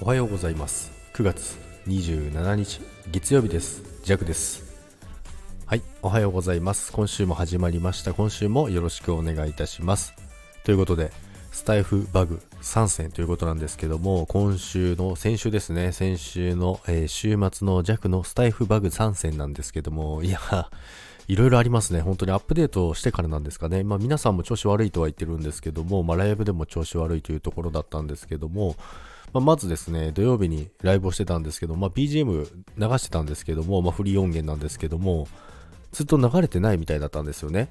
おはようございます。9月27日月曜日です。ジャクです。はいおはようございます。今週も始まりました。今週もよろしくお願いいたします。ということでスタイフバグ参戦ということなんですけども今週の先週ですね。先週の、えー、週末の弱のスタイフバグ参戦なんですけどもいやいろいろありますね。本当にアップデートしてからなんですかね。まあ皆さんも調子悪いとは言ってるんですけども、まあライブでも調子悪いというところだったんですけども、まあ、まずですね、土曜日にライブをしてたんですけど、まあ BGM 流してたんですけども、まあフリー音源なんですけども、ずっと流れてないみたいだったんですよね。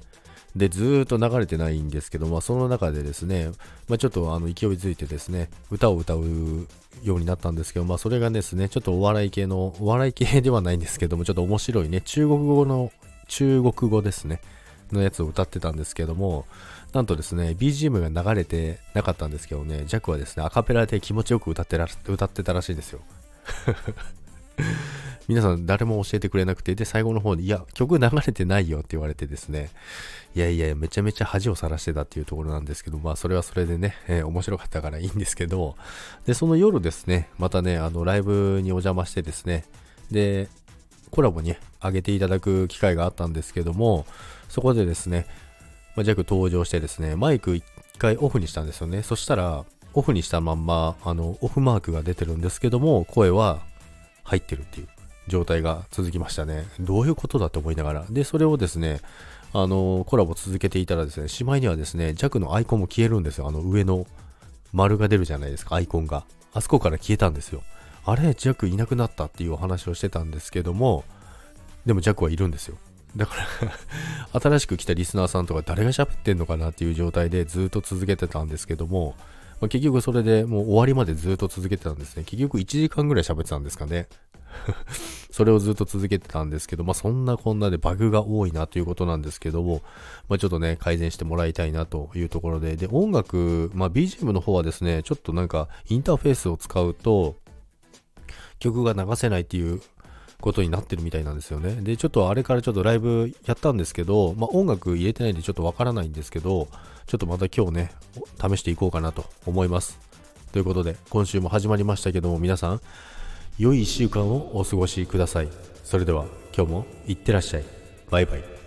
で、ずーっと流れてないんですけど、まあ、その中でですね、まあ、ちょっとあの勢いづいてですね、歌を歌うようになったんですけど、まあ、それがですね、ちょっとお笑い系の、お笑い系ではないんですけども、ちょっと面白いね、中国語の中国語ですね、のやつを歌ってたんですけども、なんとですね、BGM が流れてなかったんですけどね、ジャックはですね、アカペラで気持ちよく歌ってら歌ってたらしいですよ。皆さん誰も教えてくれなくて、で、最後の方に、いや、曲流れてないよって言われてですね、いやいや、めちゃめちゃ恥をさらしてたっていうところなんですけど、まあ、それはそれでね、えー、面白かったからいいんですけど、で、その夜ですね、またね、あの、ライブにお邪魔してですね、で、コラボに上げていただく機会があったんですけども、そこでですね、まあ、ジャック登場してですね、マイク一回オフにしたんですよね。そしたら、オフにしたまんま、あの、オフマークが出てるんですけども、声は入ってるっていう状態が続きましたね。どういうことだと思いながら。で、それをですね、あの、コラボ続けていたらですね、しまいにはですね、ジャックのアイコンも消えるんですよ。あの上の丸が出るじゃないですか、アイコンが。あそこから消えたんですよ。あれ、ジャックいなくなったっていうお話をしてたんですけども、でもジャックはいるんですよ。だから 新しく来たリスナーさんとか誰が喋ってんのかなっていう状態でずっと続けてたんですけども、まあ、結局それでもう終わりまでずっと続けてたんですね。結局1時間ぐらい喋ってたんですかね。それをずっと続けてたんですけど、まあそんなこんなでバグが多いなということなんですけども、まあちょっとね、改善してもらいたいなというところで、で、音楽、まあ BGM の方はですね、ちょっとなんかインターフェースを使うと、曲が流せないっていうことになってるみたいなんですよね。で、ちょっとあれからちょっとライブやったんですけど、まあ音楽入れてないんでちょっとわからないんですけど、ちょっとまた今日ね、試していこうかなと思います。ということで、今週も始まりましたけども、皆さん、良い1週間をお過ごしください。それでは、今日もいってらっしゃい。バイバイ。